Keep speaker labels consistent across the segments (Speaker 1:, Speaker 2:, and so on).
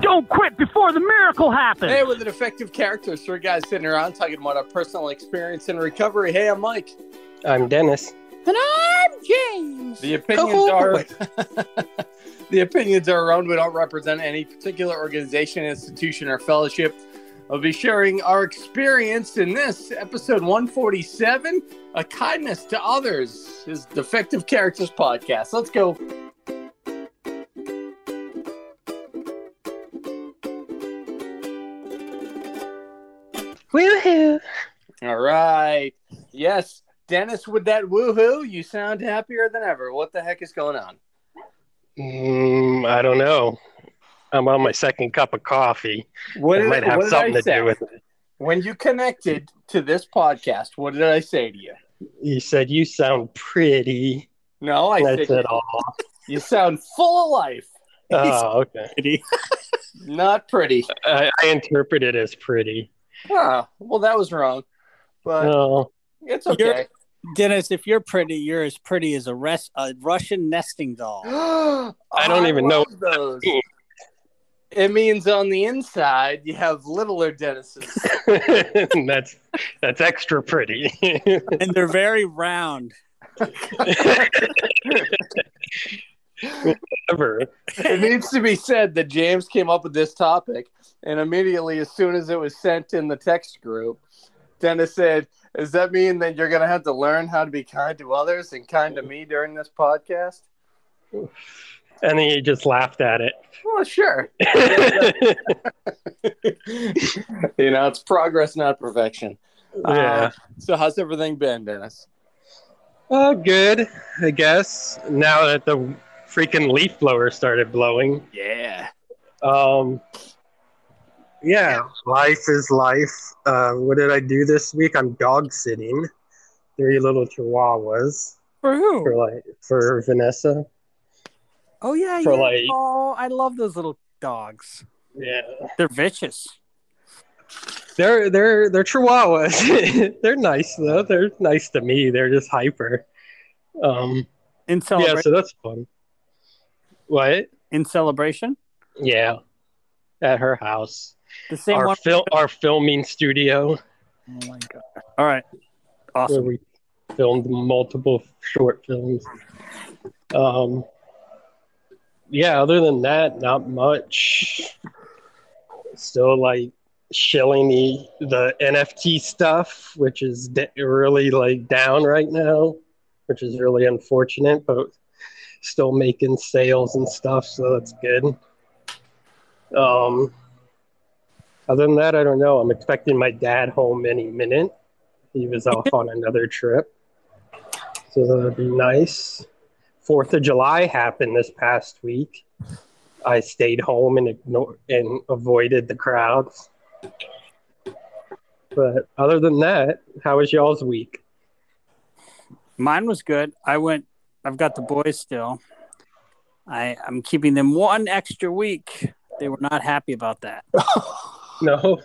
Speaker 1: Don't quit before the miracle happens.
Speaker 2: Hey, with an effective character, three guys sitting around talking about our personal experience in recovery. Hey, I'm Mike.
Speaker 3: I'm Dennis.
Speaker 4: And I'm James.
Speaker 2: The opinions oh, are the opinions are around. We don't represent any particular organization, institution, or fellowship. I'll be sharing our experience in this episode 147, A Kindness to Others, is Defective Characters podcast. Let's go.
Speaker 3: Woohoo!
Speaker 2: All right. Yes, Dennis, with that woohoo, you sound happier than ever. What the heck is going on?
Speaker 3: Mm, I don't know. I'm on my second cup of coffee.
Speaker 2: What
Speaker 3: it might have something to
Speaker 2: say?
Speaker 3: do with it.
Speaker 2: When you connected to this podcast, what did I say to you?
Speaker 3: You said you sound pretty.
Speaker 2: No, I
Speaker 3: That's
Speaker 2: said
Speaker 3: it all.
Speaker 2: You sound full of life.
Speaker 3: Oh, okay.
Speaker 2: Not pretty.
Speaker 3: I, I interpret it as pretty.
Speaker 2: Oh, well, that was wrong. But
Speaker 3: no.
Speaker 2: it's okay.
Speaker 4: You're, Dennis, if you're pretty, you're as pretty as a, res- a Russian nesting doll.
Speaker 3: Oh, I don't
Speaker 2: I
Speaker 3: even know.
Speaker 2: Those. It means on the inside you have littler Dennises.
Speaker 3: that's that's extra pretty.
Speaker 4: and they're very round.
Speaker 3: Whatever.
Speaker 2: It needs to be said that James came up with this topic, and immediately, as soon as it was sent in the text group, Dennis said, Does that mean that you're going to have to learn how to be kind to others and kind to me during this podcast?
Speaker 3: And then you just laughed at it.
Speaker 2: Well, sure. you know, it's progress, not perfection.
Speaker 3: Yeah.
Speaker 2: Uh, so, how's everything been, Dennis?
Speaker 3: Oh, good, I guess. Now that the freaking leaf blower started blowing.
Speaker 2: Yeah.
Speaker 3: Um. Yeah, life is life. Uh, what did I do this week? I'm dog sitting three little chihuahuas.
Speaker 4: For who?
Speaker 3: For like for Vanessa.
Speaker 4: Oh yeah,
Speaker 3: For
Speaker 4: yeah.
Speaker 3: like-
Speaker 4: oh, I love those little dogs.
Speaker 3: Yeah.
Speaker 4: They're vicious.
Speaker 3: They're they're they're chihuahuas. they're nice though. They're nice to me. They're just hyper. Um.
Speaker 4: In celebration.
Speaker 3: Yeah, so that's fun. What?
Speaker 4: in celebration.
Speaker 3: Yeah. At her house.
Speaker 4: The same
Speaker 3: our
Speaker 4: one.
Speaker 3: fil- our filming studio
Speaker 4: oh my god! All right, awesome.
Speaker 3: we filmed multiple short films. Um, yeah, other than that, not much. Still like shilling the the NFT stuff, which is de- really like down right now, which is really unfortunate, but still making sales and stuff, so that's good. Um, other than that, I don't know. I'm expecting my dad home any minute. He was off on another trip. So that'd be nice. Fourth of July happened this past week. I stayed home and ignored and avoided the crowds. But other than that, how was y'all's week?
Speaker 4: Mine was good. I went. I've got the boys still. I I'm keeping them one extra week. They were not happy about that.
Speaker 3: No.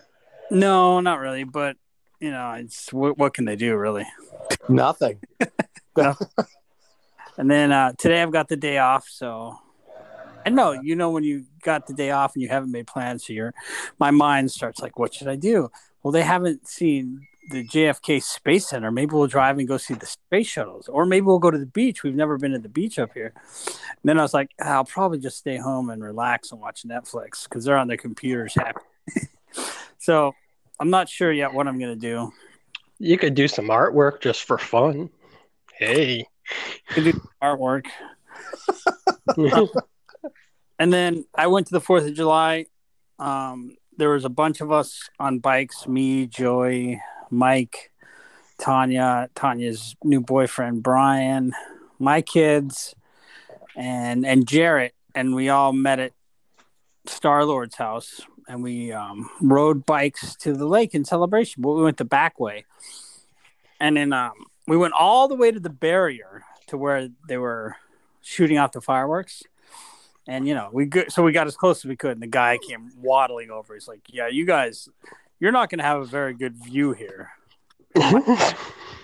Speaker 4: No, not really. But you know, it's what, what can they do, really?
Speaker 2: Nothing.
Speaker 4: And then uh, today I've got the day off, so I know you know when you got the day off and you haven't made plans, so your my mind starts like, what should I do? Well, they haven't seen the JFK Space Center. Maybe we'll drive and go see the space shuttles, or maybe we'll go to the beach. We've never been to the beach up here. And then I was like, I'll probably just stay home and relax and watch Netflix because they're on their computers happy. so I'm not sure yet what I'm gonna do.
Speaker 3: You could do some artwork just for fun. Hey.
Speaker 4: Could do artwork. And then I went to the Fourth of July. Um, there was a bunch of us on bikes: me, Joey, Mike, Tanya, Tanya's new boyfriend Brian, my kids, and and Jarrett, and we all met at Star Lord's house. And we um, rode bikes to the lake in Celebration. But we went the back way, and then um, we went all the way to the barrier to where they were shooting out the fireworks. And you know, we good, so we got as close as we could, and the guy came waddling over. He's like, "Yeah, you guys, you're not going to have a very good view here."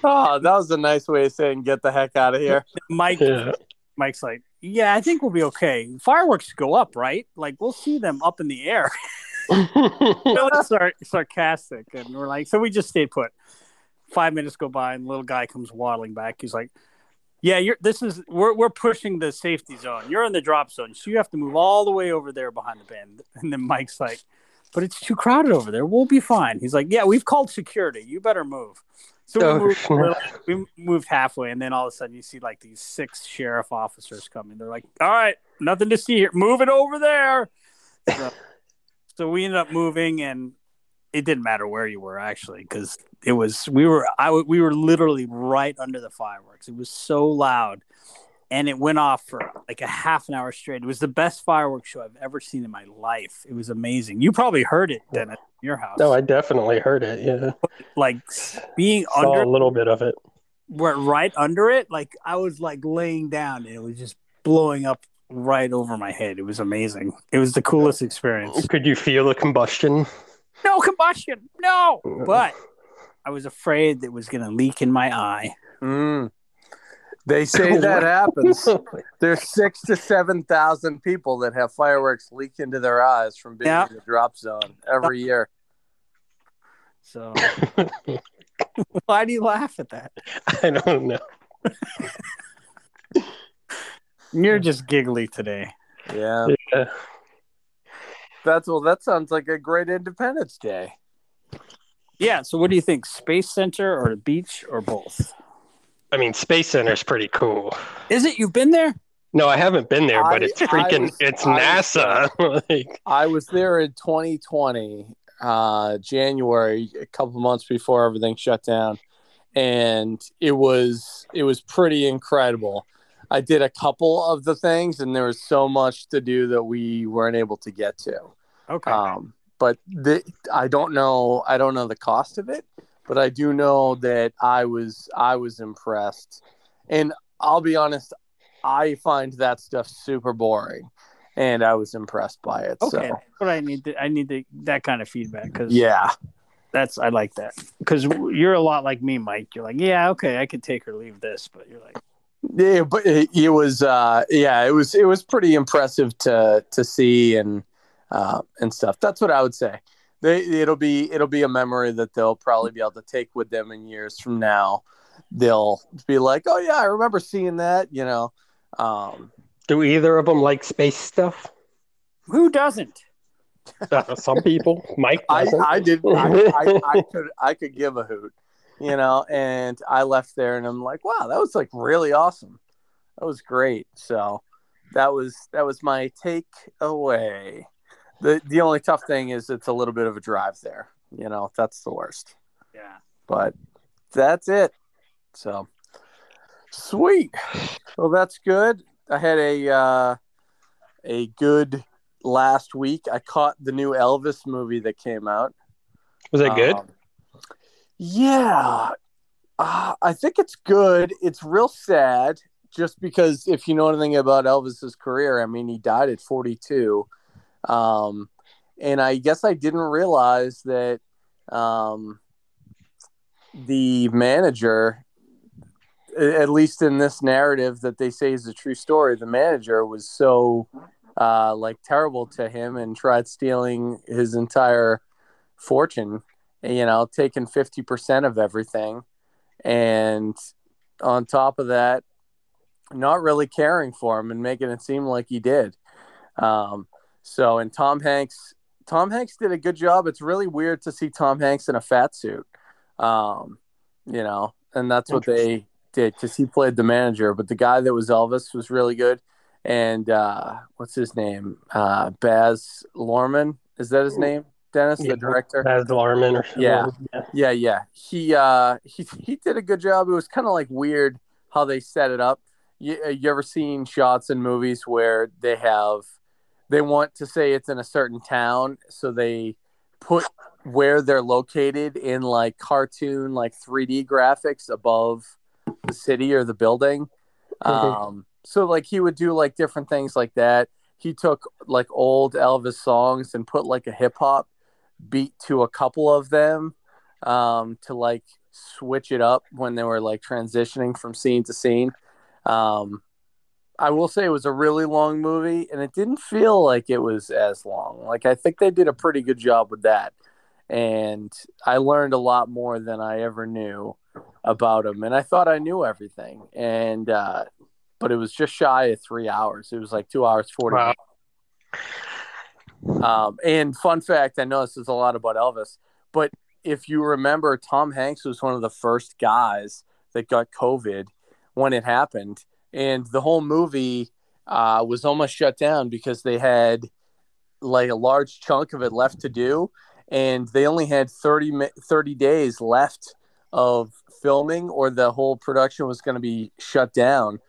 Speaker 2: Oh, that was a nice way of saying get the heck out of here.
Speaker 4: Mike,
Speaker 3: Yeah.
Speaker 4: Mike's like, "Yeah, I think we'll be okay. Fireworks go up, right? Like we'll see them up in the air." really sar- sarcastic, and we're like, so we just stayed put. Five minutes go by, and the little guy comes waddling back. He's like, "Yeah, you're. This is we're we're pushing the safety zone. You're in the drop zone, so you have to move all the way over there behind the band." And then Mike's like, "But it's too crowded over there. We'll be fine." He's like, "Yeah, we've called security. You better move." So we moved, we moved halfway, and then all of a sudden you see like these six sheriff officers coming. They're like, "All right, nothing to see here. Move it over there." So, so we ended up moving, and it didn't matter where you were actually, because it was we were I w- we were literally right under the fireworks. It was so loud, and it went off for like a half an hour straight. It was the best fireworks show I've ever seen in my life. It was amazing. You probably heard it, Dennis, in your house.
Speaker 3: No, I definitely heard it. Yeah,
Speaker 4: like being
Speaker 3: saw
Speaker 4: under
Speaker 3: a little bit of it.
Speaker 4: were right under it. Like I was like laying down and it was just blowing up right over my head. It was amazing. It was the coolest experience.
Speaker 3: Could you feel the combustion?
Speaker 4: No combustion. No. But I was afraid it was gonna leak in my eye.
Speaker 2: Mm. They say that happens. There's six to seven thousand people that have fireworks leak into their eyes from being
Speaker 4: Yeah.
Speaker 2: in the drop zone every year.
Speaker 4: So why do you laugh at that?
Speaker 3: I don't know.
Speaker 4: You're just giggly today.
Speaker 2: Yeah,
Speaker 3: Yeah.
Speaker 2: that's well. That sounds like a great Independence Day.
Speaker 4: Yeah, so what do you think? Space Center or the beach or both?
Speaker 3: I mean, Space Center is pretty cool.
Speaker 4: Is it you've been there?
Speaker 3: No, I haven't been there, but
Speaker 2: I-
Speaker 3: it's freaking
Speaker 2: was-
Speaker 3: it's
Speaker 2: I was
Speaker 3: NASA. like,
Speaker 2: I was there in 2020, uh, January, a couple months before everything shut down, and it was it was pretty incredible. I did a couple of the things, and there was so much to do that we weren't able to get to.
Speaker 4: Okay.
Speaker 2: Um, but the, I don't know. I don't know the cost of it, but I do know that I was I was impressed. And I'll be honest, I find that stuff super boring, and I was impressed by it.
Speaker 4: okay.
Speaker 2: So
Speaker 4: But I need to, I need to, that kind of feedback because
Speaker 2: yeah,
Speaker 4: that's I like that because you're a lot like me, Mike. You're like, yeah, okay, I could take or leave this, but you're like,
Speaker 2: yeah, but it, it was uh, yeah, it was it was pretty impressive to to see and uh, and stuff. That's what I would say. They, it'll be it'll be a memory that they'll probably be able to take with them in years from now. They'll be like, oh yeah, I remember seeing that. You know, um,
Speaker 3: do either of them like space stuff?
Speaker 4: who doesn't?
Speaker 3: Uh, some people. Mike
Speaker 2: I
Speaker 3: doesn't.
Speaker 2: I did I, I, I could I could give a hoot, you know, and I left there and I'm like, wow, that was like really awesome. That was great. So that was that was my take away. The the only tough thing is it's a little bit of a drive there. You know, that's the worst.
Speaker 4: Yeah.
Speaker 2: But that's it. So sweet. Well that's good. I had a uh a good last week. I caught the new Elvis movie that came out.
Speaker 3: Was it good?
Speaker 2: Yeah, uh, I think it's good. It's real sad, just because if you know anything about Elvis's career, I mean, he died at 42, um, and I guess I didn't realize that um, the manager, at least in this narrative that they say is a true story, the manager was so uh, like terrible to him and tried stealing his entire fortune you know, taking 50% of everything. And on top of that, not really caring for him and making it seem like he did. Um, so, and Tom Hanks, Tom Hanks did a good job. It's really weird to see Tom Hanks in a fat suit, um, you know, and that's what they did because he played the manager. But the guy that was Elvis was really good. And uh, what's his name? Uh, Baz Luhrmann. Is that his name? Dennis,
Speaker 3: Yeah,
Speaker 2: the director.
Speaker 3: Baz or something.
Speaker 2: Yeah. Yeah, yeah. He uh he he did a good job. It was kind of like weird how they set it up. You, uh, you ever seen shots in movies where they have they want to say it's in a certain town, so they put where they're located in like cartoon, like 3D graphics above the city or the building. Um, so like he would do like different things like that. He took like old Elvis songs and put like a hip hop beat to a couple of them um, to like switch it up when they were like transitioning from scene to scene. Um, I will say it was a really long movie, and it didn't feel like it was as long. Like I think they did a pretty good job with that, and I learned a lot more than I ever knew about him. And I thought I knew everything, and uh, but it was just shy of three hours. It was like two hours forty.
Speaker 3: Wow.
Speaker 2: Um, and fun fact, I know this is a lot about Elvis, but if you remember, Tom Hanks was one of the first guys that got COVID when it happened, and the whole movie uh, was almost shut down because they had like a large chunk of it left to do, and they only had 30, 30 days left of filming, or the whole production was going to be shut down.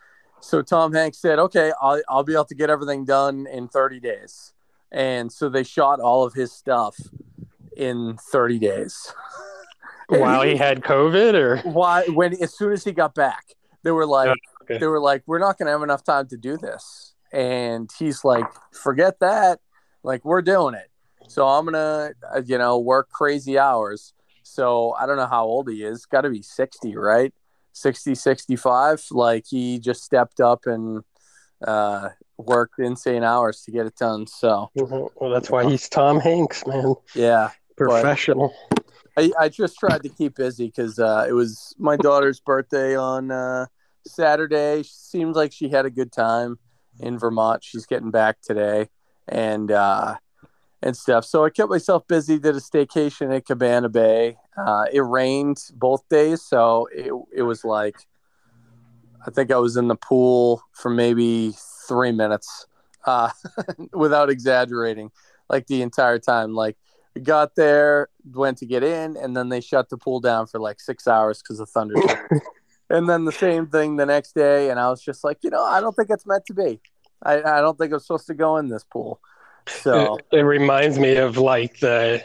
Speaker 2: So Tom Hanks said, "Okay, I'll, I'll be able to get everything done in 30 days." And so they shot all of his stuff in 30 days.
Speaker 3: While he had COVID, or
Speaker 2: why when as soon as he got back, they were like,
Speaker 3: Oh, okay.
Speaker 2: they were like, we're not going to have enough time to do this. And he's like, forget that. Like we're doing it. So I'm gonna, uh, you know, work crazy hours. So I don't know how old he is. Got to be 60, right? 60, 65. Like he just stepped up and uh, worked insane hours to get it done. So
Speaker 3: Mhm. well, that's why he's Tom Hanks, man,
Speaker 2: yeah,
Speaker 3: professional.
Speaker 2: I, I just tried to keep busy because uh, it was my daughter's birthday on uh, Saturday. She seemed like she had a good time in Vermont. She's getting back today and uh, and stuff. So I kept myself busy. Did a staycation at Cabana Bay. Uh, it rained both days, so it it was like I think I was in the pool for maybe three minutes, uh, without exaggerating, like the entire time. Like we got there, went to get in, and then they shut the pool down for like six hours because of thunderstorms. and then the same thing the next day, and I was just like, you know, I don't think it's meant to be. I, I don't think I'm supposed to go in this pool. So
Speaker 3: It, it reminds me of like the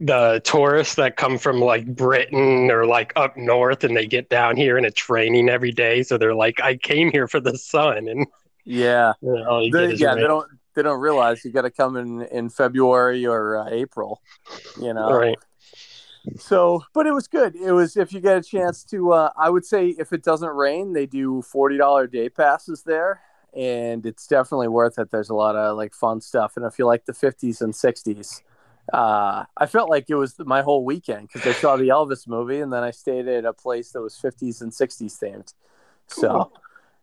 Speaker 3: the tourists that come from like Britain or like up north and they get down here and it's raining every day. So they're like, I came here for the sun and
Speaker 2: yeah,
Speaker 3: you know,
Speaker 2: they, yeah,
Speaker 3: rain.
Speaker 2: they don't they don't realize you got to come in in February or uh, April. You know,
Speaker 3: Right.
Speaker 2: So, but it was good. It was if you get a chance to. Uh, I would say if it doesn't rain, they do forty dollar day passes there, and it's definitely worth it. There's a lot of like fun stuff, and if you like the fifties and sixties, uh, I felt like it was my whole weekend because I saw the Elvis movie, and then I stayed at a place that was fifties and sixties themed. So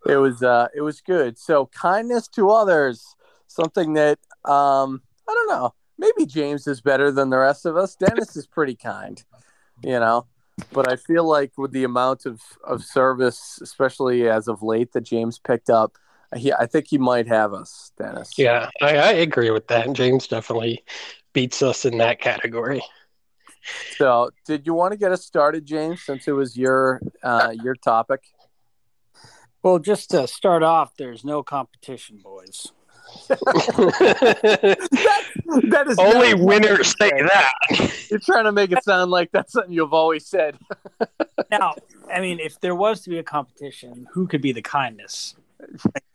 Speaker 2: it was uh, it was good. So kindness to others, something that um, I don't know. Maybe James is better than the rest of us. Dennis is pretty kind, you know. But I feel like with the amount of, of service, especially as of late, that James picked up, he, I think he might have us, Dennis.
Speaker 3: Yeah, I, I agree with that. James definitely beats us in that category.
Speaker 2: So, did you want to get us started, James, since it was your uh, your topic?
Speaker 4: Well, just to start off, there's no competition, boys.
Speaker 2: that is
Speaker 3: Only winners say that.
Speaker 2: You're trying to make it sound like that's something you've always said.
Speaker 4: Now, I mean, if there was to be a competition, who could be the kindness?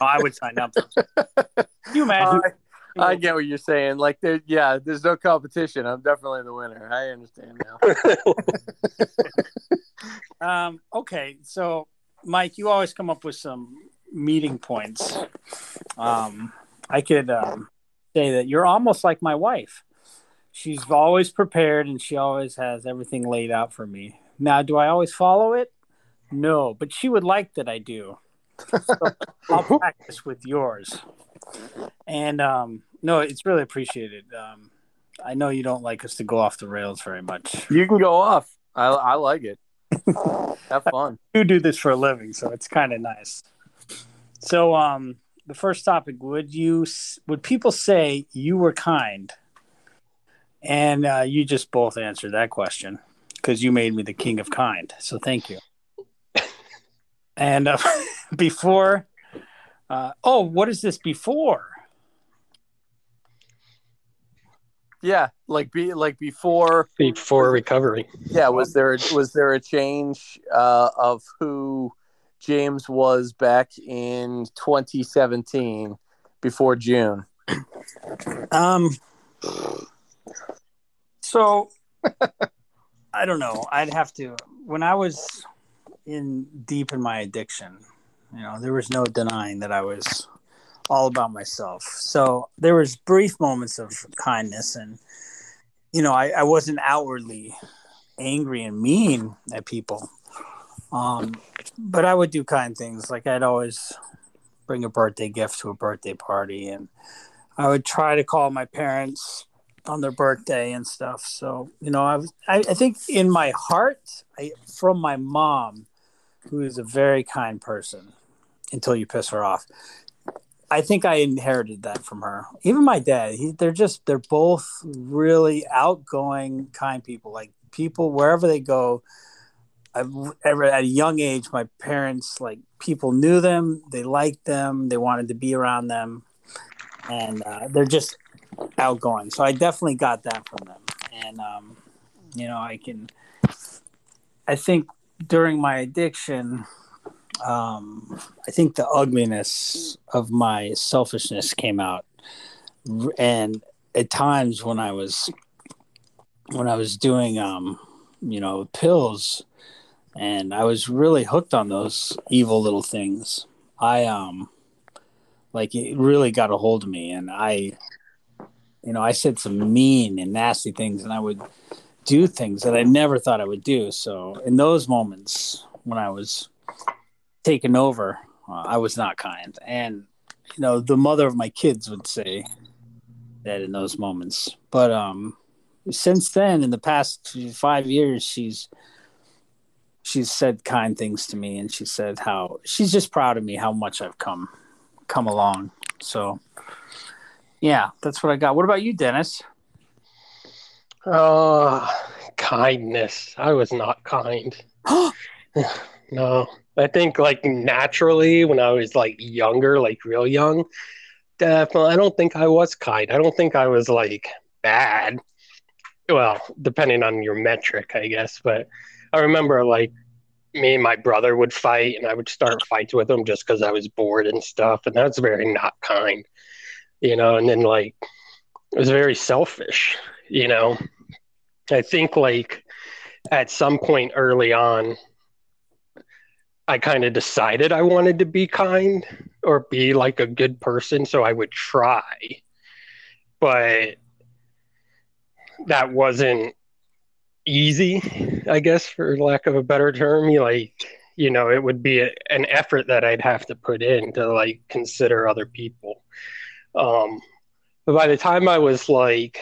Speaker 4: I would sign up. Can you imagine?
Speaker 2: I, I get what you're saying. Like, there, yeah, there's no competition. I'm definitely the winner. I understand now.
Speaker 4: Um, okay, so Mike, you always come up with some meeting points. Um, I could um, say that you're almost like my wife. She's always prepared and she always has everything laid out for me. Now, do I always follow it? No, but she would like that I do. So I'll practice with yours. And um, no, it's really appreciated. Um, I know you don't like us to go off the rails very much.
Speaker 2: You can go off. I, I like it. Have fun.
Speaker 4: you do this for a living, so it's kind of nice. So, um, the first topic: Would you would people say you were kind? And uh, you just both answered that question because you made me the king of kind. So thank you. and uh, before, uh, oh, what is this before?
Speaker 2: Yeah, like be like before
Speaker 3: before recovery.
Speaker 2: Yeah, was there was there a change uh, of who James was back in 2017 before June?
Speaker 4: Um. So, I don't know. I'd have to. When I was in deep in my addiction, you know, there was no denying that I was all about myself. So there was brief moments of kindness, and you know, I, I wasn't outwardly angry and mean at people. Um, but I would do kind things. Like I'd always bring a birthday gift to a birthday party, and I would try to call my parents on their birthday and stuff. So you know, I was, I, I think in my heart, I from my mom, who is a very kind person, until you piss her off. I think I inherited that from her. Even my dad, he, they're just they're both really outgoing, kind people. Like people wherever they go. I've ever at a young age, my parents like people knew them, they liked them, they wanted to be around them, and uh, they're just outgoing. So I definitely got that from them, and um, you know I can. I think during my addiction, um, I think the ugliness of my selfishness came out, and at times when I was when I was doing um, you know pills, and I was really hooked on those evil little things. I um, like it really got a hold of me, and I, you know, I said some mean and nasty things, and I would do things that I never thought I would do. So in those moments when I was taken over, uh, I was not kind. And you know, the mother of my kids would say that in those moments. But um, since then, in the past five years, she's she's said kind things to me, and she said how she's just proud of me how much I've come come along. So, yeah, that's what I got. What about you, Dennis?
Speaker 3: Uh, kindness. I was not kind. no. I think like naturally when I was like younger, like real young, definitely I don't think I was kind. I don't think I was like bad. Well, depending on your metric, I guess, but I remember like me and my brother would fight and I would start fights with him just because I was bored and stuff. And that's very not kind, you know, and then like it was very selfish, you know. I think like at some point early on, I kind of decided I wanted to be kind or be like a good person, so I would try. But that wasn't easy, I guess, for lack of a better term. You like, you know, it would be a, an effort that I'd have to put in to like consider other people. Um, but by the time I was like,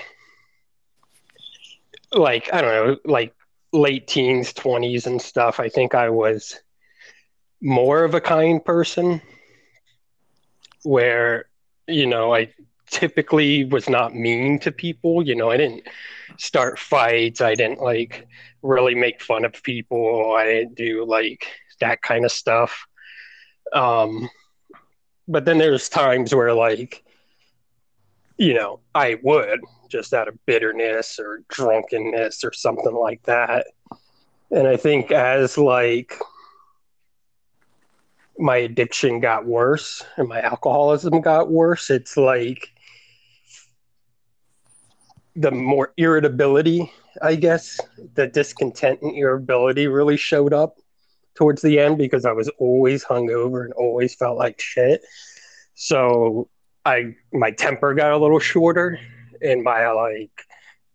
Speaker 3: like I don't know, like late teens, twenties, and stuff, I think I was more of a kind person where you know i typically was not mean to people. You know i didn't start fights. I didn't like really make fun of people. I didn't do like that kind of stuff. Um but then there's times where like you know i would just out of bitterness or drunkenness or something like that. And i think as like my addiction got worse and my alcoholism got worse, it's like the more irritability, I guess, the discontent and irritability really showed up towards the end because I was always hungover and always felt like shit. So I my temper got a little shorter and my like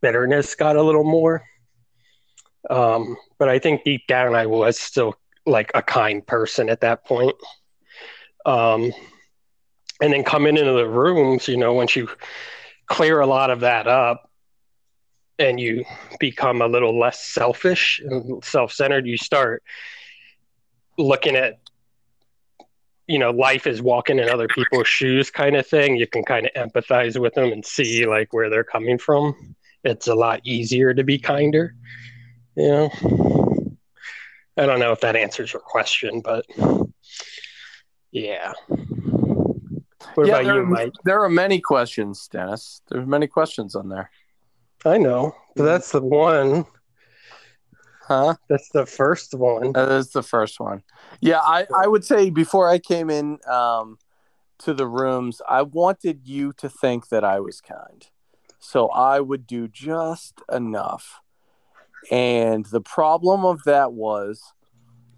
Speaker 3: bitterness got a little more. Um, but I think deep down I was still like a kind person at that point. Um, and then coming into the rooms, you know, once you clear a lot of that up and you become a little less selfish and self-centered, you start looking at you know life is walking in other people's shoes kind of thing. You can kind of empathize with them and see like where they're coming from. It's a lot easier to be kinder you know I don't know if that answers your question, but yeah. What
Speaker 2: yeah,
Speaker 3: about
Speaker 2: there,
Speaker 3: you, Mike?
Speaker 2: There are many questions, Dennis. There's many questions on there.
Speaker 3: I know, but that's the one.
Speaker 2: Huh?
Speaker 3: That's the first one.
Speaker 2: That is the first one. Yeah, I, I would say before I came in um, to the rooms, I wanted you to think that I was kind. So I would do just enough. And the problem of that was,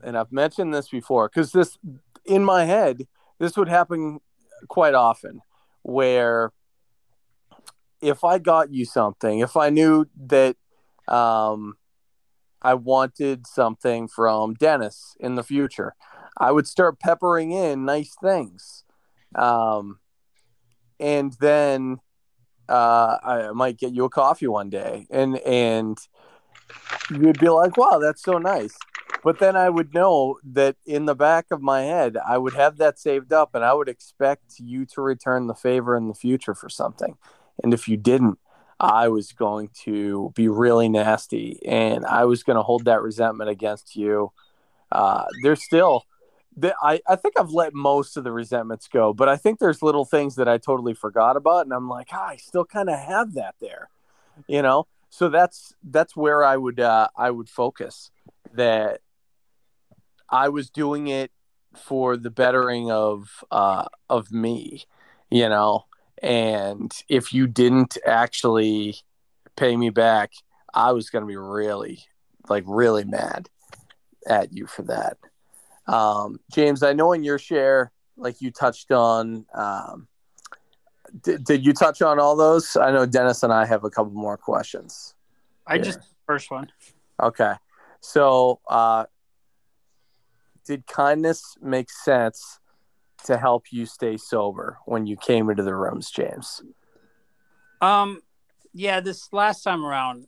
Speaker 2: and I've mentioned this before, because this in my head, this would happen quite often where if I got you something, if I knew that um, I wanted something from Dennis in the future, I would start peppering in nice things. Um, and then uh, I might get you a coffee one day, and and you'd be like, "Wow, that's so nice." But then I would know that in the back of my head, I would have that saved up, and I would expect you to return the favor in the future for something. And if you didn't, I was going to be really nasty, and I was going to hold that resentment against you. Uh, there's still I, I think I've let most of the resentments go, but I think there's little things that I totally forgot about, and I'm like, ah, I still kind of have that there, you know. So that's that's where I would uh, I would focus that I was doing it for the bettering of uh, of me, you know. And if you didn't actually pay me back, I was going to be really, like, really mad at you for that. Um, James, I know in your share, like you touched on, um, did, did you touch on all those? I know Dennis and I have a couple more questions.
Speaker 4: I here. just first one.
Speaker 2: Okay, so uh, did kindness make sense to help you stay sober when you came into the rooms, James?
Speaker 4: Um, yeah, this last time around,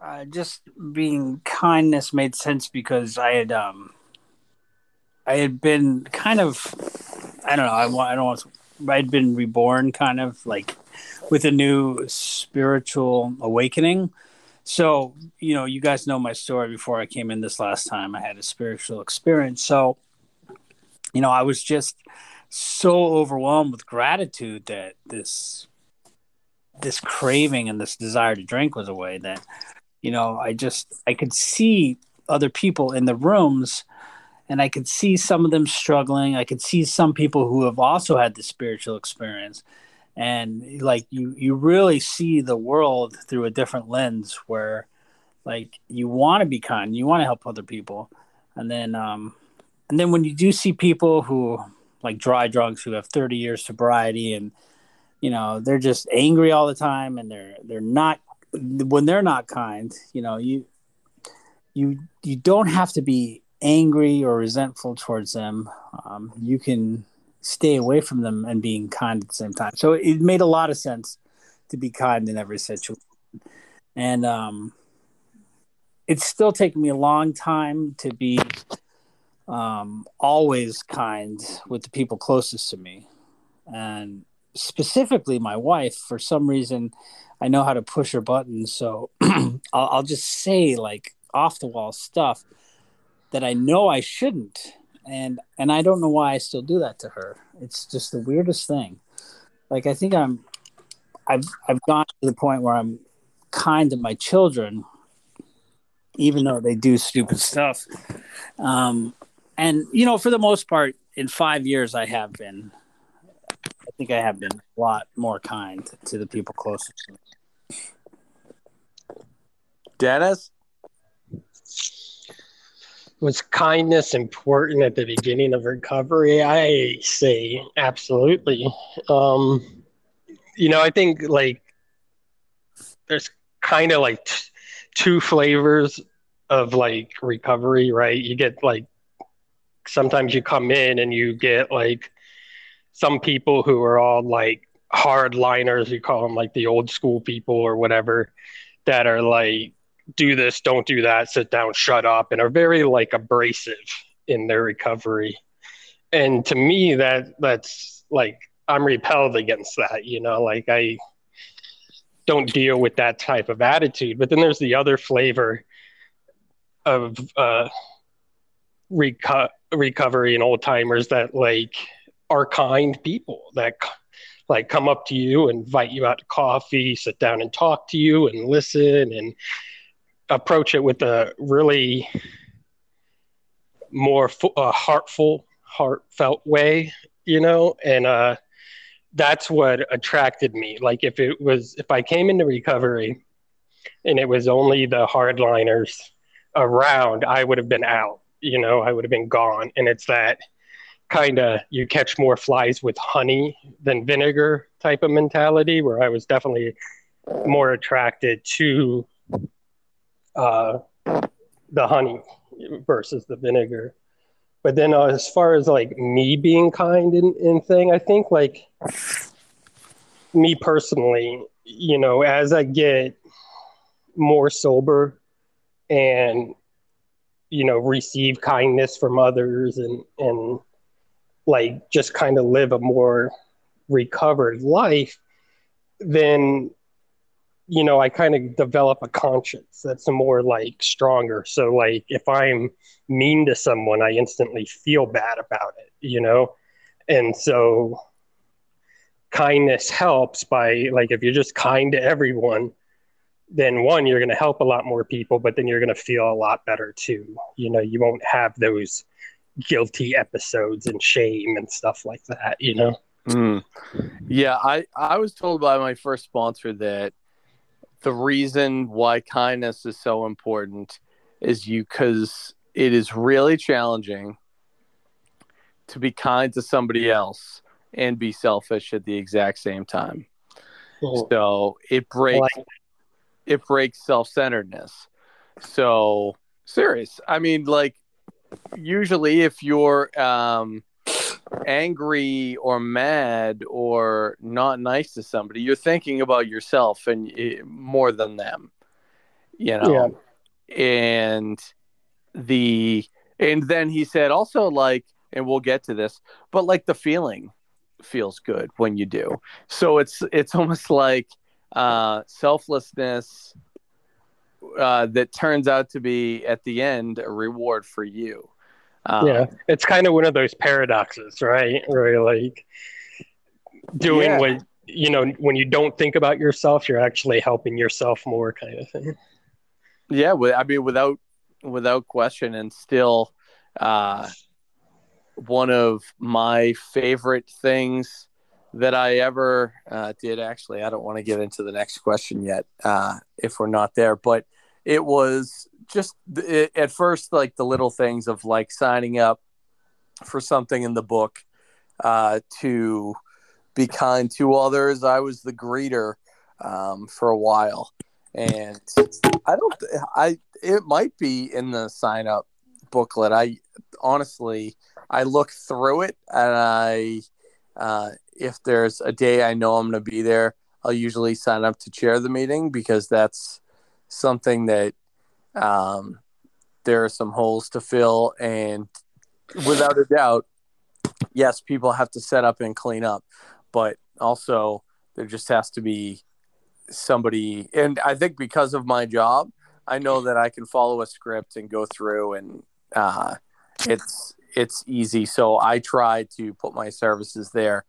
Speaker 4: uh, just being kindness made sense because I had um I had been kind of, I don't know, I, I don't want to, I'd been reborn kind of like with a new spiritual awakening. So, you know, you guys know my story before I came in this last time. I had a spiritual experience. So, you know, I was just so overwhelmed with gratitude that this this craving and this desire to drink was away that you know, I just I could see other people in the rooms and I could see some of them struggling. I could see some people who have also had the spiritual experience, and like you, you really see the world through a different lens where, like, you want to be kind, you want to help other people, and then, um, and then when you do see people who like dry drunks who have 30 years sobriety and you know they're just angry all the time and they're they're not when they're not kind you know you you you don't have to be angry or resentful towards them, um, you can stay away from them and being kind at the same time. So it made a lot of sense to be kind in every situation. And um, it's still taken me a long time to be um, always kind with the people closest to me. And specifically my wife, for some reason, I know how to push her buttons. So I'll, I'll just say like off the wall stuff that I know I shouldn't, and and I don't know why I still do that to her. It's just the weirdest thing. Like I think I'm, I've I've gone to the point where I'm kind to my children, even though they do stupid stuff. Um, and you know, for the most part, in five years, I have been. I think I have been a lot more kind to the people closest to me.
Speaker 2: Dennis
Speaker 3: was kindness important at the beginning of recovery? I say absolutely. Um, you know, I think like there's kind of like t- two flavors of like recovery, right? You get like sometimes you come in and you get like some people who are all like hardliners, you call them like the old school people or whatever, that are like do this, don't do that, sit down, shut up, and are very like abrasive in their recovery. And to me, that that's like I'm repelled against that. You know, like I don't deal with that type of attitude. But then there's the other flavor of uh, reco- recovery and old timers that like are kind people that like come up to you, invite you out to coffee, sit down and talk to you and listen and approach it with a really more uh, heartful, heartfelt way, you know, and uh, that's what attracted me. Like if it was, if I came into recovery and it was only the hardliners around, I would have been out, you know, I would have been gone. And it's that kind of you catch more flies with honey than vinegar type of mentality where I was definitely more attracted to uh, the honey versus the vinegar. But then uh, as far as like me being kind and, and thing, I think like me personally, you know, as I get more sober and you know receive kindness from others and and like just kind of live a more recovered life then you know, I kind of develop a conscience that's more like stronger. So, like, if I'm mean to someone, I instantly feel bad about it, you know? And so, kindness helps by, like, if you're just kind to everyone, then one, you're going to help a lot more people, but then you're going to feel a lot better too. You know, you won't have those guilty episodes and shame and stuff like that, you know?
Speaker 2: Mm. Yeah, I, I was told by my first sponsor that the reason why kindness is so important is you because it is really challenging to be kind to somebody else and be selfish at the exact same time. Cool. So it breaks like- it breaks self-centeredness. So serious. I mean, like usually if you're um angry or mad or not nice to somebody, you're thinking about yourself and eh, more than them, you know. Yeah. And the and then he said also like, and we'll get to this, but like the feeling feels good when you do. So it's it's almost like uh, selflessness uh, that turns out to be at the end a reward for you.
Speaker 3: Um, yeah, it's kind of one of those paradoxes, right? Where like doing yeah. what you know when you don't think about yourself, you're actually helping yourself more, kind of thing.
Speaker 2: Yeah, I mean, without without question, and still, uh, one of my favorite things that I ever uh, did. Actually, I don't want to get into the next question yet, uh, if we're not there, but it was just it, at first like the little things of like signing up for something in the book uh, to be kind to others. I was the greeter um, for a while, and I don't. I it might be in the sign up booklet. I honestly I look through it and I uh, if there's a day I know I'm going to be there, I'll usually sign up to chair the meeting because that's something that um, there are some holes to fill, and without a doubt, yes, people have to set up and clean up, but also there just has to be somebody. And I think because of my job, I know that I can follow a script and go through, and uh, it's it's easy. So I try to put my services there.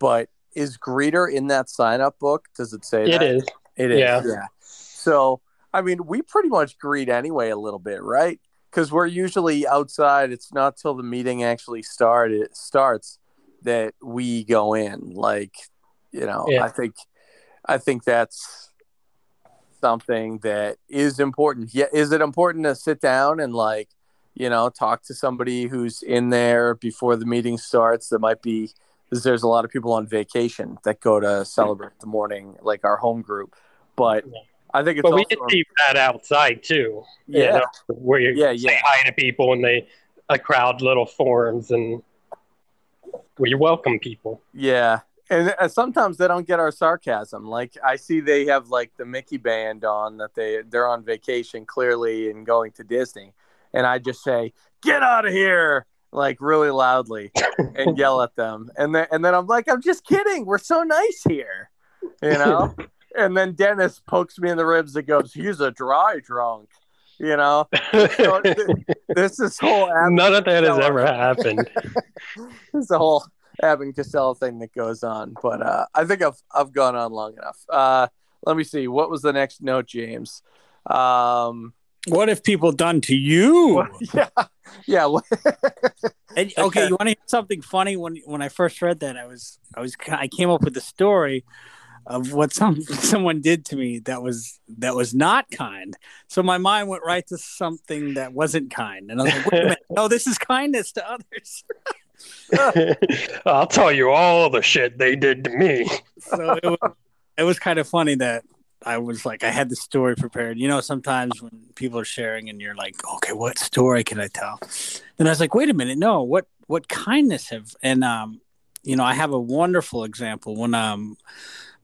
Speaker 2: But is greeter in that sign up book? Does it say
Speaker 3: it
Speaker 2: that?
Speaker 3: is?
Speaker 2: It is. Yeah. yeah. So I mean, we pretty much greet anyway a little bit, right? Because we're usually outside. It's not till the meeting actually start it starts that we go in. Like, you know, yeah. I think, I think that's something that is important. Yeah, is it important to sit down and like, you know, talk to somebody who's in there before the meeting starts? That might be because there's a lot of people on vacation that go to celebrate the morning, like our home group. But yeah I think it's.
Speaker 3: But we keep that outside too.
Speaker 2: Yeah, you know,
Speaker 3: where you
Speaker 2: yeah,
Speaker 3: say yeah. hi to people and they a crowd little forms and where you welcome people.
Speaker 2: Yeah, and uh, sometimes they don't get our sarcasm. Like I see they have like the Mickey band on that they they're on vacation clearly and going to Disney, and I just say get out of here like really loudly and yell at them, and then and then I'm like I'm just kidding. We're so nice here, you know. and then Dennis pokes me in the ribs and goes, "He's a dry drunk." You know, so this is whole.
Speaker 3: None of that has ever happened.
Speaker 2: this whole Abbott and Costello thing that goes on, but uh, I think I've I've gone on long enough. Uh, let me see. What was the next note, James? Um,
Speaker 4: what have people done to you?
Speaker 2: yeah, yeah.
Speaker 4: and, okay, you want to hear something funny? When when I first read that, I was I was I came up with the story of what some someone did to me that was that was not kind. So my mind went right to something that wasn't kind, and I was like, "Wait a minute! No, this is kindness to others."
Speaker 3: I'll tell you all the shit they did to me.
Speaker 4: so it was, it was kind of funny that I was like, I had the story prepared. You know, sometimes when people are sharing and you're like, okay, what story can I tell? And I was like, wait a minute, no, what what kindness have and um, you know, I have a wonderful example when um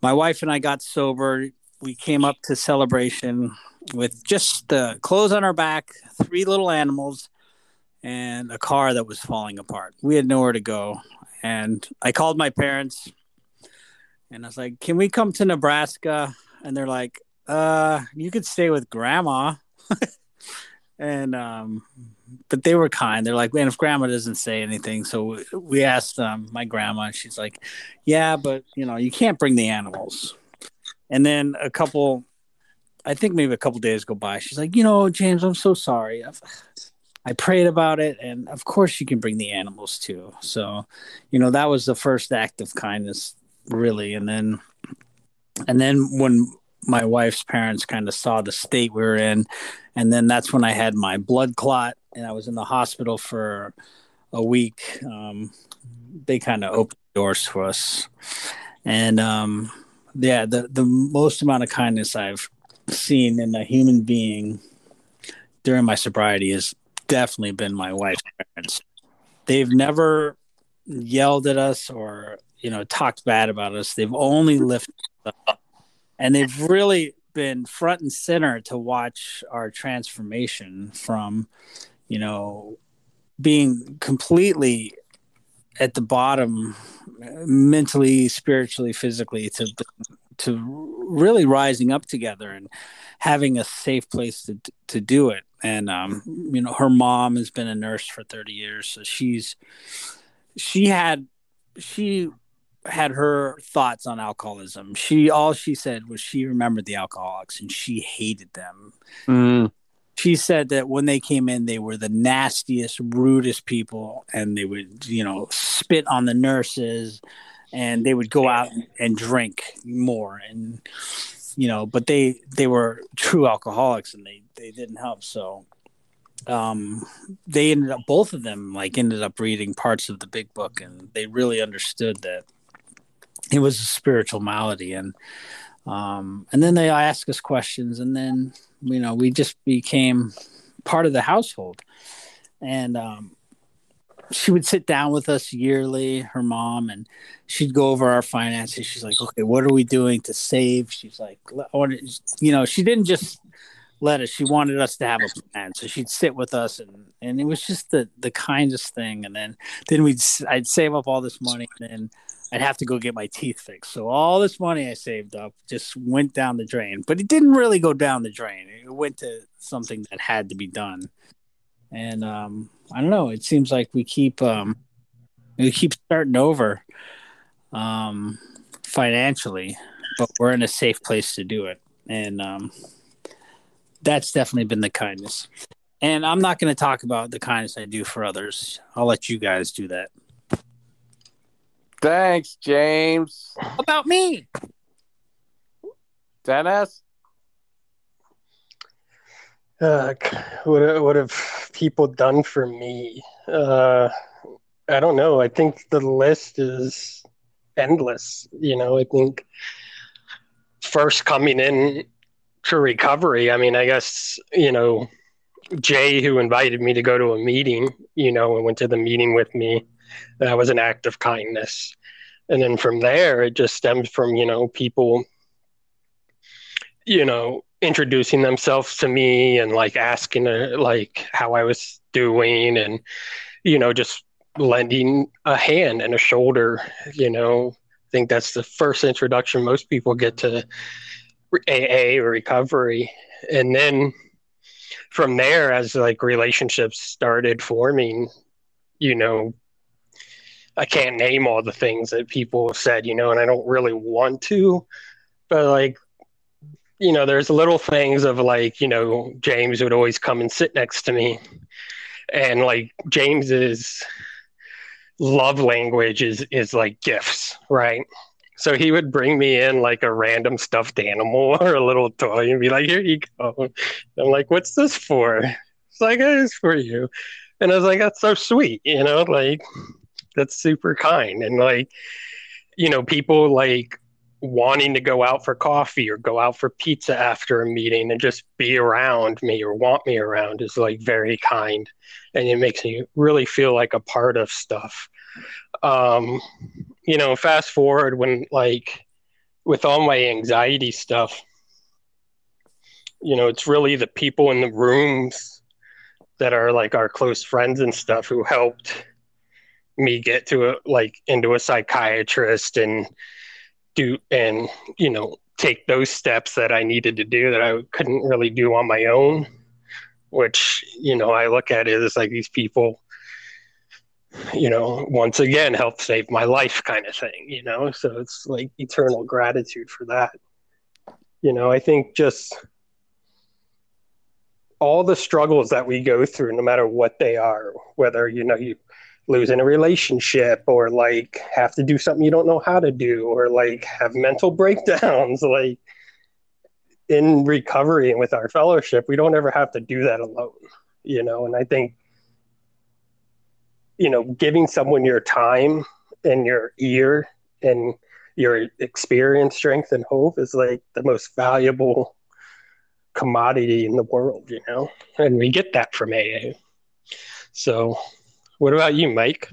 Speaker 4: my wife and I got sober. We came up to Celebration with just the clothes on our back, three little animals, and a car that was falling apart. We had nowhere to go. And I called my parents and I was like, Can we come to Nebraska? And they're like, uh, you could stay with grandma. and um but they were kind. They're like, man, if grandma doesn't say anything, so we asked um, my grandma, and she's like, yeah, but you know, you can't bring the animals. And then a couple, I think maybe a couple days go by. She's like, you know, James, I'm so sorry. I've, I prayed about it, and of course you can bring the animals too. So, you know, that was the first act of kindness, really. And then, and then when my wife's parents kind of saw the state we were in, and then that's when I had my blood clot and I was in the hospital for a week. Um, they kind of opened doors for us, and um, yeah, the the most amount of kindness I've seen in a human being during my sobriety has definitely been my wife's parents. They've never yelled at us or you know talked bad about us. They've only lifted up, and they've really been front and center to watch our transformation from you know, being completely at the bottom mentally, spiritually, physically to to really rising up together and having a safe place to to do it. And um, you know, her mom has been a nurse for 30 years, so she's she had she had her thoughts on alcoholism. She all she said was she remembered the alcoholics and she hated them.
Speaker 2: Mm
Speaker 4: she said that when they came in, they were the nastiest, rudest people, and they would, you know, spit on the nurses, and they would go out and drink more, and you know, but they they were true alcoholics, and they they didn't help. So, um, they ended up both of them like ended up reading parts of the Big Book, and they really understood that it was a spiritual malady, and um, and then they ask us questions, and then you know we just became part of the household. And um, she would sit down with us yearly her mom and she'd go over our finances. She's like okay what are we doing to save? She's like you know she didn't just let us she wanted us to have a plan. So she'd sit with us and and it was just the the kindest thing. And then then we'd i'd save up all this money and then I'd have to go get my teeth fixed. So all this money I saved up just went down the drain. But it didn't really go down the drain. It went to something that had to be done. And um, I don't know. It seems like we keep um, we keep starting over um, financially, but we're in a safe place to do it. And um, that's definitely been the kindness. And I'm not going to talk about the kindness I do for others. I'll let you guys do that.
Speaker 2: Thanks, James.
Speaker 4: About me.
Speaker 2: Dennis?
Speaker 3: Uh, what what have people done for me? Uh, I don't know. I think the list is endless. You know, I think first coming in to recovery. I mean, I guess you know Jay, who invited me to go to a meeting. You know, and went to the meeting with me that was an act of kindness. And then from there it just stems from you know people you know introducing themselves to me and like asking uh, like how i was doing and you know just lending a hand and a shoulder you know. I think that's the first introduction most people get to AA or recovery. And then from there as like relationships started forming you know I can't name all the things that people have said, you know, and I don't really want to, but like, you know, there's little things of like, you know, James would always come and sit next to me, and like James's love language is is like gifts, right? So he would bring me in like a random stuffed animal or a little toy and be like, "Here you go." I'm like, "What's this for?" It's like, "It's for you," and I was like, "That's so sweet," you know, like that's super kind. And like, you know, people like wanting to go out for coffee or go out for pizza after a meeting and just be around me or want me around is like very kind. And it makes me really feel like a part of stuff. Um you know fast forward when like with all my anxiety stuff you know it's really the people in the rooms that are like our close friends and stuff who helped me get to a like into a psychiatrist and do and you know take those steps that I needed to do that I couldn't really do on my own which you know I look at it as like these people you know once again help save my life kind of thing you know? So it's like eternal gratitude for that. You know I think just all the struggles that we go through no matter what they are whether you know you losing a relationship or like have to do something you don't know how to do or like have mental breakdowns like in recovery and with our fellowship we don't ever have to do that alone you know? And i think you know giving someone your time and your ear and your experience strength and hope is like the most valuable commodity in the world you know? And we get that from AA so what about you, Mike?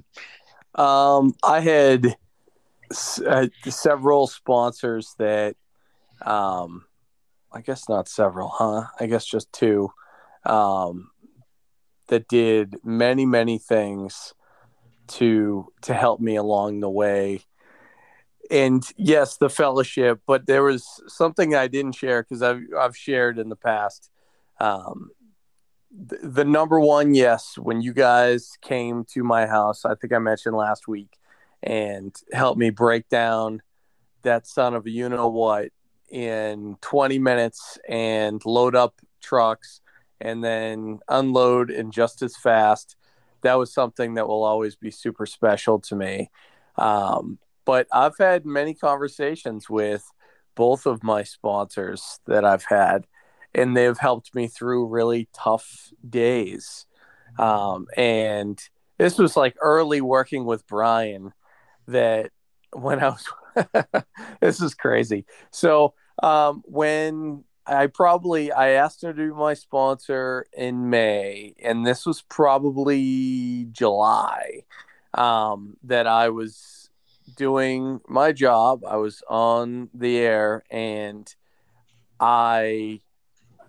Speaker 2: Um, I had uh, several sponsors that, um, I guess not several, huh? I guess just two, um, that did many, many things to to help me along the way. And yes, the fellowship, but there was something I didn't share because I've I've shared in the past. Um, the, number one, yes, when you guys came to my house, I think I mentioned last week, and helped me break down that son of a you know what in 20 minutes and load up trucks and then unload and just as fast. That was something that will always be super special to me. Um, but I've had many conversations with both of my sponsors that I've had and they've helped me through really tough days. Um, and this was like early working with Brian that when I was, this is crazy. So um, when I probably, I asked him to be my sponsor in May, and this was probably July um, that I was doing my job. I was on the air and I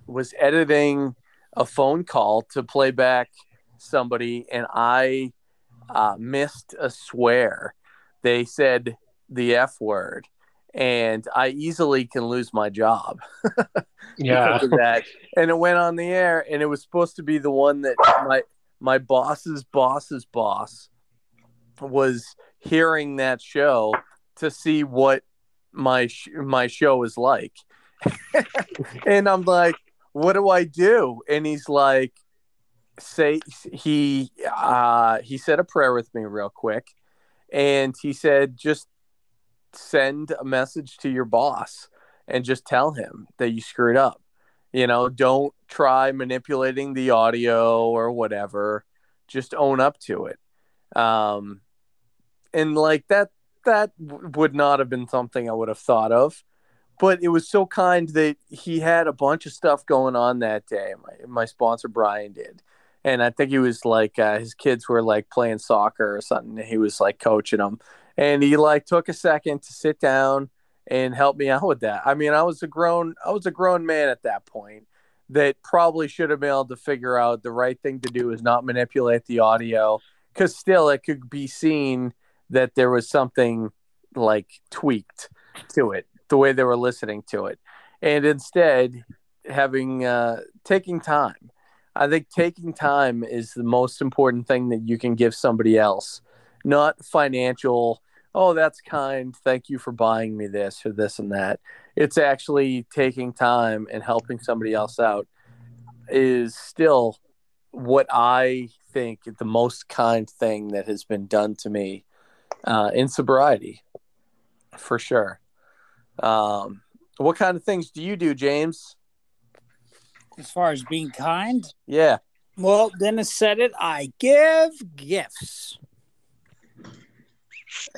Speaker 2: was editing a phone call to play back somebody, and I uh, missed a swear. They said the F word, and I easily can lose my job.
Speaker 3: yeah.
Speaker 2: that. And it went on the air, and it was supposed to be the one that my my boss's boss's boss was hearing that show to see what my sh- my show is like. and I'm like, what do I do? And he's like, say he uh he said a prayer with me real quick. And he said just send a message to your boss and just tell him that you screwed up. You know don't try manipulating the audio or whatever. Just own up to it. Um and like that that would not have been something i would have thought of but it was so kind that he had a bunch of stuff going on that day. My, my sponsor Brian did, and I think he was like uh, his kids were like playing soccer or something. he was like coaching them, and he like took a second to sit down and help me out with that. I mean, I was a grown I was a grown man at that point that probably should have been able to figure out the right thing to do is not manipulate the audio because still it could be seen that there was something like tweaked to it the way they were listening to it, and instead having uh, taking time. I think taking time is the most important thing that you can give somebody else. not financial. Oh, that's kind. Thank you for buying me this or this and that. It's actually taking time and helping somebody else out is still what I think the most kind thing that has been done to me uh, in sobriety, for sure. Um, what kind of things do you do, James?
Speaker 4: As far as being kind?
Speaker 2: Yeah.
Speaker 4: Well, Dennis said it. I give gifts.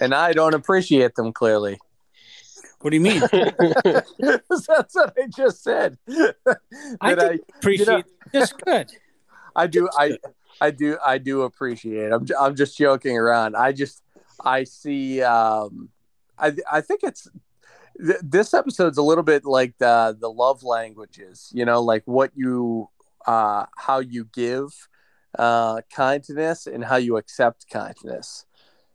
Speaker 2: And I don't appreciate them clearly.
Speaker 4: What do you mean?
Speaker 2: That's what I just said.
Speaker 4: I,
Speaker 2: That
Speaker 4: appreciate
Speaker 2: you know-
Speaker 4: just good.
Speaker 2: I do. I I do. I do appreciate. I'm. I'm just joking around. I just. I see. Um, I. I think it's. Th- this episode's a little bit like the the love languages. You know, like what you, uh, how you give, uh, kindness and how you accept kindness.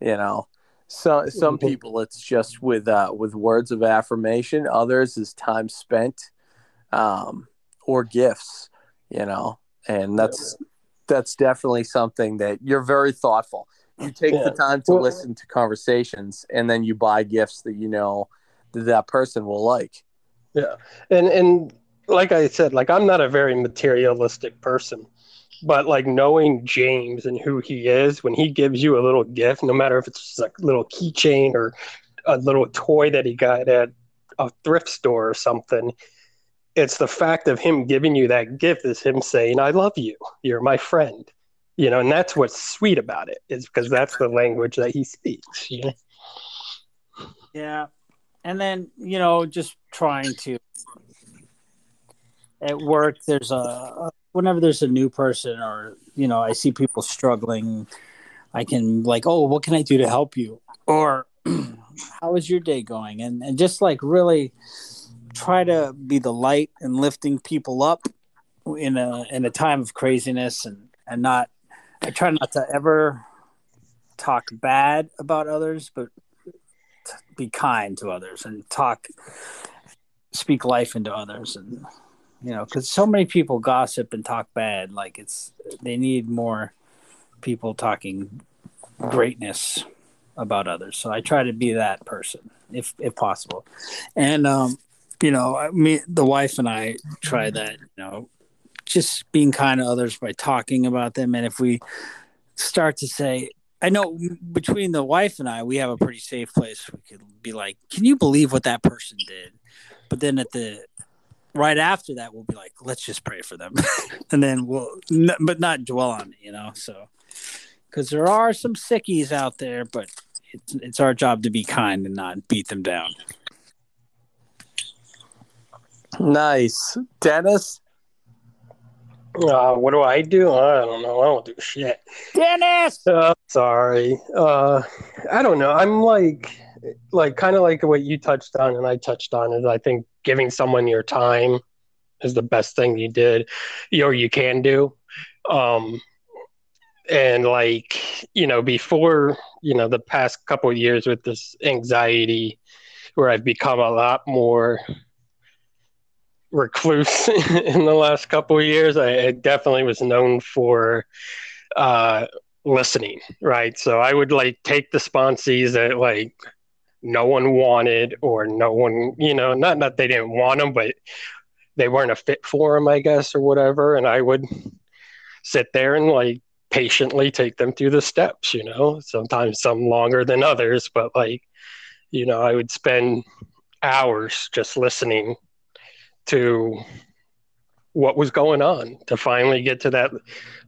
Speaker 2: You know, so some people it's just with uh with words of affirmation. Others is time spent, um, or gifts. You know, and that's that's definitely something that you're very thoughtful. You take
Speaker 3: Yeah.
Speaker 2: the time to
Speaker 3: Well-
Speaker 2: listen to conversations, and then you buy gifts that you know that that person will like.
Speaker 3: Yeah, and and like I said, like I'm not a very materialistic person, but like knowing James and who he is, when he gives you a little gift, no matter if it's just like a little keychain or a little toy that he got at a thrift store or something, it's the fact of him giving you that gift is him saying, "I love you. You're my friend." You know, and that's what's sweet about it is because that's the language that he speaks. You know?
Speaker 4: Yeah. And then, you know, just trying to at work there's a whenever there's a new person or, you know, I see people struggling, I can like, "Oh, what can I do to help you?" Or how is your day going? And and just like really try to be the light and lifting people up in a in a time of craziness and and not I try not to ever talk bad about others, but be kind to others and talk speak life into others. And you know because so many people gossip and talk bad like it's they need more people talking greatness about others. So i try to be that person if if possible. And um you know me the wife and i try that you know just being kind to others by talking about them. And if we start to say I know between the wife and I, we have a pretty safe place. We could be like, "Can you believe what that person did?" But then at the right after that, we'll be like, "Let's just pray for them," and then we'll, n- but not dwell on it, you know. So, because there are some sickies out there, but it's it's our job to be kind and not beat them down.
Speaker 2: Nice, Dennis.
Speaker 3: Uh, what do I do? I don't know. I don't do shit.
Speaker 4: Dennis.
Speaker 3: Uh, sorry. Uh, I don't know. I'm like, like kind of like what you touched on and I touched on is I think giving someone your time is the best thing you did, or you can do. Um, and like you know, before you know the past couple of years with this anxiety, where I've become a lot more recluse in the last couple of years. I, I definitely was known for uh, listening, right? So I would like take the sponsees that like no one wanted or no one, you know, not that they didn't want them, but they weren't a fit for them, I guess, or whatever. And I would sit there and like patiently take them through the steps, you know, sometimes some longer than others, but like, you know, I would spend hours just listening to what was going on to finally get to that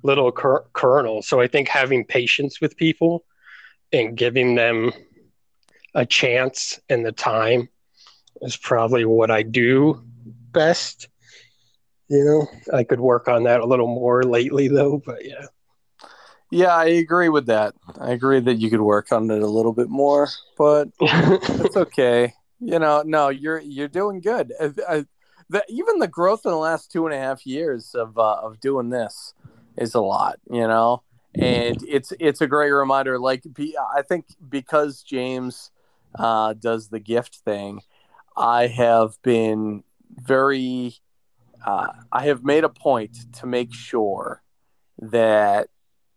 Speaker 3: little cur- kernel. So I think having patience with people and giving them a chance and the time is probably what I do best. You know, I could work on that a little more lately though, but yeah.
Speaker 2: Yeah, I agree with that. I agree that you could work on it a little bit more, but it's okay. You know, no, you're you're doing good. I, I, the, even the growth in the last two and a half years of uh, of doing this is a lot. You know, and it's it's a great reminder. Like, I think because James uh, does the gift thing, I have been very. Uh, I have made a point to make sure that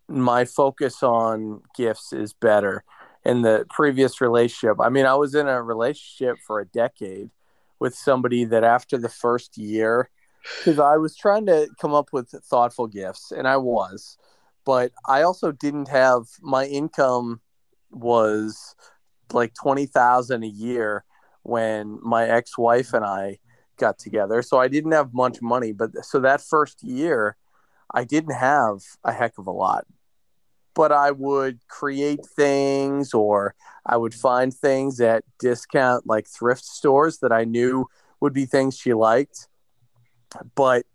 Speaker 2: my focus on gifts is better. In the previous relationship, I mean, I was in a relationship for a decade with somebody that after the first year, because I was trying to come up with thoughtful gifts, and I was, but I also didn't have my income was like twenty thousand a year when my ex-wife and I got together. So I didn't have much money, but so that first year I didn't have a heck of a lot. But I would create things or I would find things at discount like thrift stores that I knew would be things she liked. But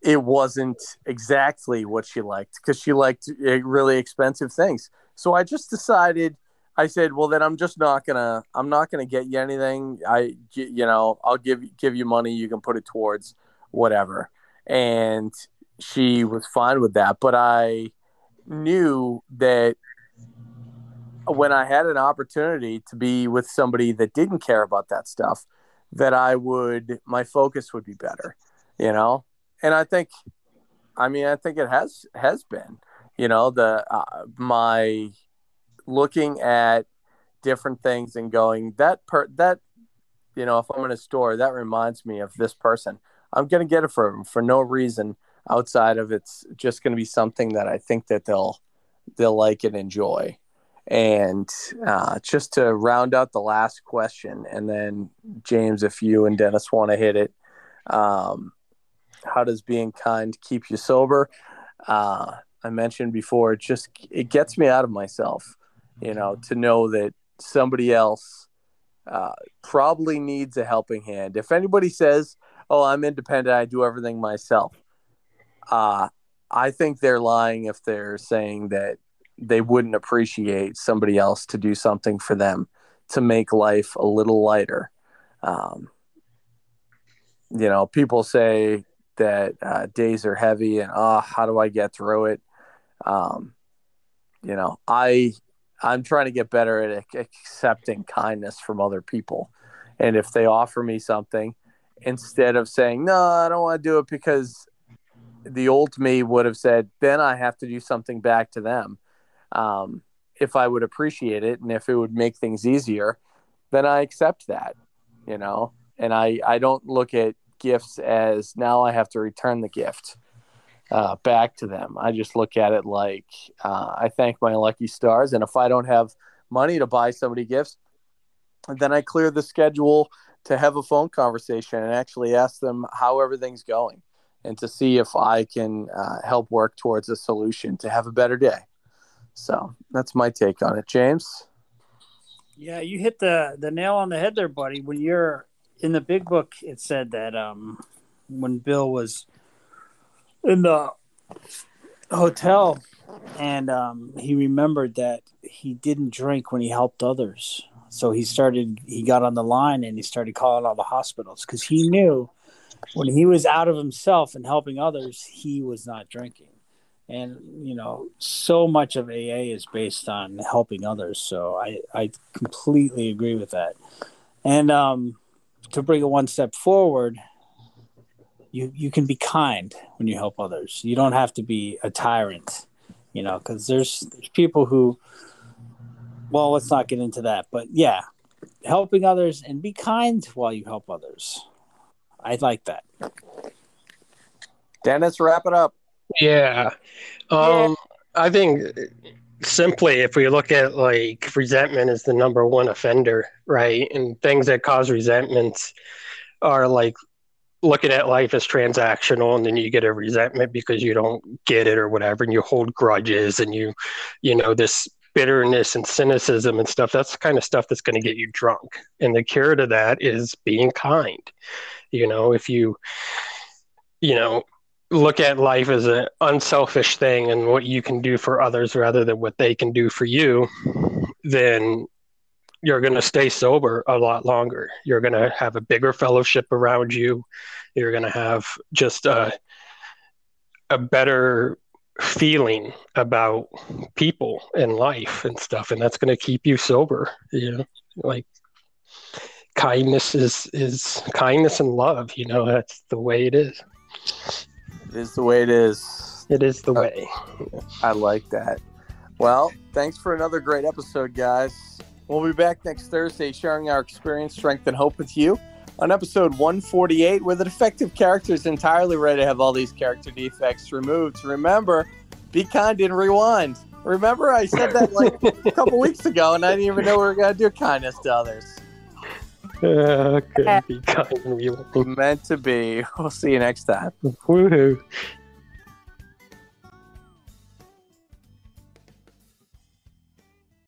Speaker 2: it wasn't exactly what she liked because she liked eh, really expensive things. So I just decided I said, well, then I'm just not gonna, I'm not gonna get you anything. I, you know, I'll give give you money. You can put it towards whatever. And she was fine with that. But I knew that when I had an opportunity to be with somebody that didn't care about that stuff, that I would, my focus would be better, you know. And I think, I mean, I think it has has been, you know, the uh, my looking at different things and going that per that you know if i'm in a store that reminds me of this person i'm to get it for for no reason outside of it's just going to be something that i think that they'll they'll like and enjoy and uh, just to round out the last question and then james if you and dennis want to hit it um, how does being kind keep you sober uh, i mentioned before it just it gets me out of myself you know, to know that somebody else uh, probably needs a helping hand. If anybody says, "Oh, I'm independent, I do everything myself," uh, I think they're lying if they're saying that they wouldn't appreciate somebody else to do something for them to make life a little lighter. Um, you know, people say that uh, days are heavy and oh, how do I get through it? Um, you know, I I'm trying to get better at accepting kindness from other people. And if they offer me something, instead of saying, no, I don't want to do it because the old me would have said, then I have to do something back to them. Um, if I would appreciate it and if it would make things easier, then I accept that, you know, and I, I don't look at gifts as now I have to return the gift uh, back to them. I just look at it like uh, I thank my lucky stars, and if I don't have money to buy somebody gifts, then I clear the schedule to have a phone conversation and actually ask them how everything's going, and to see if I can uh, help work towards a solution to have a better day. So that's my take on it, James.
Speaker 4: Yeah, you hit the the nail on the head there, buddy. When you're in the big book, it said that um, when Bill was in the hotel, and um, he remembered that he didn't drink when he helped others. So he started. He got on the line and he started calling all the hospitals because he knew when he was out of himself and helping others, he was not drinking. And you know, so much of AA is based on helping others. So I I completely agree with that. And um, to bring it one step forward, you you can be kind when you help others. You don't have to be a tyrant, you know, because there's there's people who. Well, let's not get into that, but yeah, helping others and be kind while you help others. I like that.
Speaker 2: Dennis, wrap it up.
Speaker 3: Yeah. Um, yeah. I think simply if we look at like resentment is the number one offender, right? And things that cause resentments are like looking at life as transactional and then you get a resentment because you don't get it or whatever and you hold grudges and you you know this bitterness and cynicism and stuff that's the kind of stuff that's going to get you drunk and the cure to that is being kind you know if you you know look at life as an unselfish thing and what you can do for others rather than what they can do for you then you're going to stay sober a lot longer. You're going to have a bigger fellowship around you. You're going to have just a, a better feeling about people and life and stuff. And that's going to keep you sober. You know, like kindness is, is kindness and love. You know, that's the way it is.
Speaker 2: It is the way it is.
Speaker 3: It is the uh, way.
Speaker 2: I like that. Well, thanks for another great episode, guys. We'll be back next Thursday sharing our experience, strength, and hope with you on episode 148, where the defective character is entirely ready to have all these character defects removed. Remember, be kind and rewind. Remember, I said that like a couple weeks ago, and I didn't even know we were going to do kindness to others.
Speaker 3: Uh, could be kind and rewind.
Speaker 2: Meant to be. We'll see you next time.
Speaker 3: Woohoo.